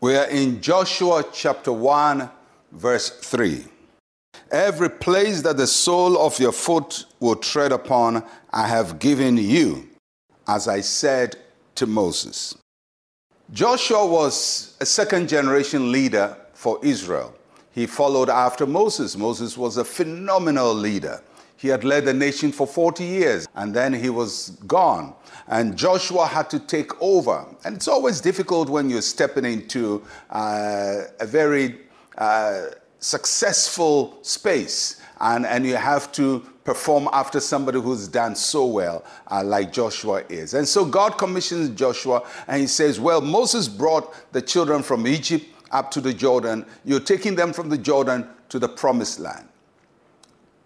We are in Joshua chapter 1, verse 3. Every place that the sole of your foot will tread upon, I have given you, as I said to Moses. Joshua was a second generation leader for Israel. He followed after Moses. Moses was a phenomenal leader. He had led the nation for 40 years and then he was gone. And Joshua had to take over. And it's always difficult when you're stepping into uh, a very uh, successful space and, and you have to perform after somebody who's done so well, uh, like Joshua is. And so God commissions Joshua and he says, Well, Moses brought the children from Egypt up to the Jordan. You're taking them from the Jordan to the promised land.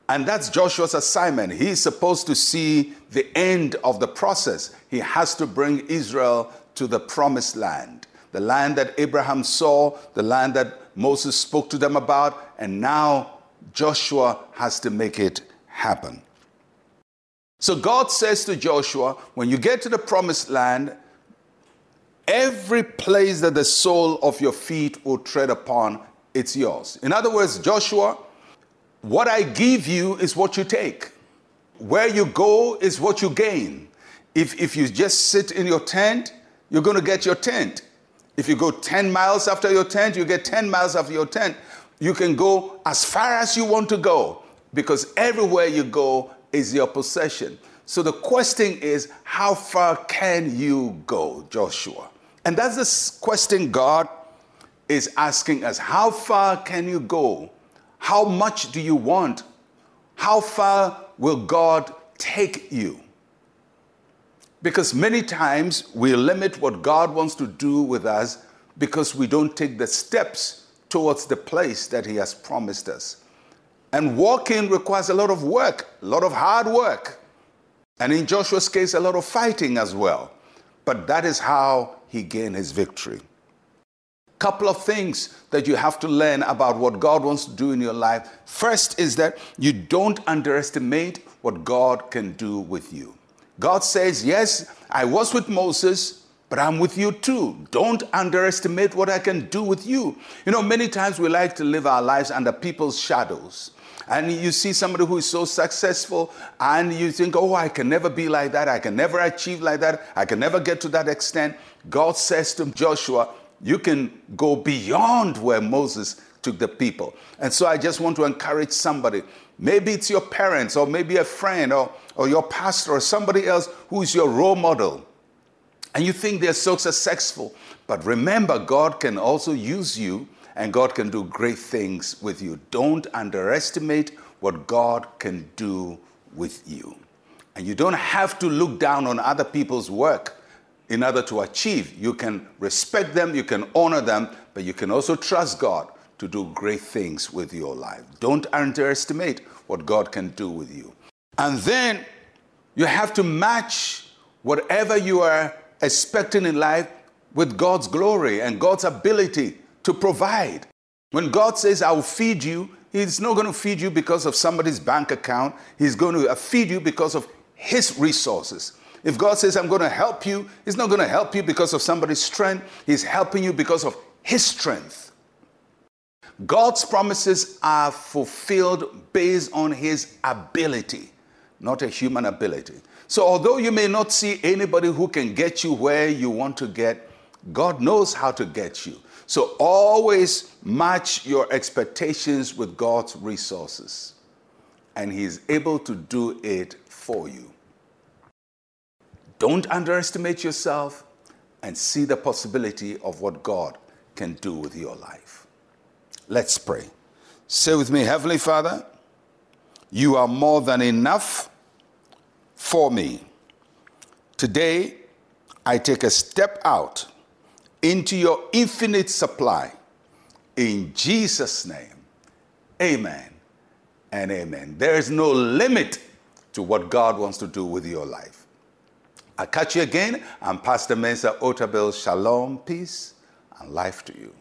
And that's Joshua's assignment. He's supposed to see the end of the process. He has to bring Israel to the promised land, the land that Abraham saw, the land that Moses spoke to them about, and now Joshua has to make it happen. So God says to Joshua, when you get to the promised land, every place that the sole of your feet will tread upon, it's yours. In other words, Joshua, what I give you is what you take. Where you go is what you gain. If, if you just sit in your tent, you're going to get your tent. If you go 10 miles after your tent, you get 10 miles after your tent. You can go as far as you want to go because everywhere you go is your possession. So the question is, how far can you go, Joshua? And that's the question God is asking us. How far can you go? How much do you want? How far will God take you? Because many times we limit what God wants to do with us because we don't take the steps towards the place that He has promised us. And walking requires a lot of work, a lot of hard work. And in Joshua's case, a lot of fighting as well. But that is how he gained his victory couple of things that you have to learn about what God wants to do in your life. First is that you don't underestimate what God can do with you. God says, Yes, I was with Moses, but I'm with you too. Don't underestimate what I can do with you. You know, many times we like to live our lives under people's shadows. And you see somebody who is so successful, and you think, oh, I can never be like that. I can never achieve like that. I can never get to that extent. God says to Joshua, you can go beyond where Moses took the people. And so I just want to encourage somebody. Maybe it's your parents, or maybe a friend, or, or your pastor, or somebody else who is your role model. And you think they're so successful. But remember, God can also use you, and God can do great things with you. Don't underestimate what God can do with you. And you don't have to look down on other people's work in order to achieve. You can respect them, you can honor them, but you can also trust God to do great things with your life. Don't underestimate what God can do with you. And then you have to match whatever you are expecting in life with God's glory and God's ability to provide. When God says, I will feed you, He's not going to feed you because of somebody's bank account. He's going to uh, feed you because of His resources. If God says, I'm going to help you, He's not going to help you because of somebody's strength, He's helping you because of His strength. God's promises are fulfilled based on His ability, not a human ability. So, although you may not see anybody who can get you where you want to get, God knows how to get you. So, always match your expectations with God's resources, and He is able to do it for you. Don't underestimate yourself and see the possibility of what God can do with your life. Let's pray. Say with me, Heavenly Father, you are more than enough for me. Today, I take a step out into your infinite supply. In Jesus' name, amen and amen. There is no limit to what God wants to do with your life. I'll catch you again. I'm Pastor Mensa Otabil. Shalom, peace, and life to you.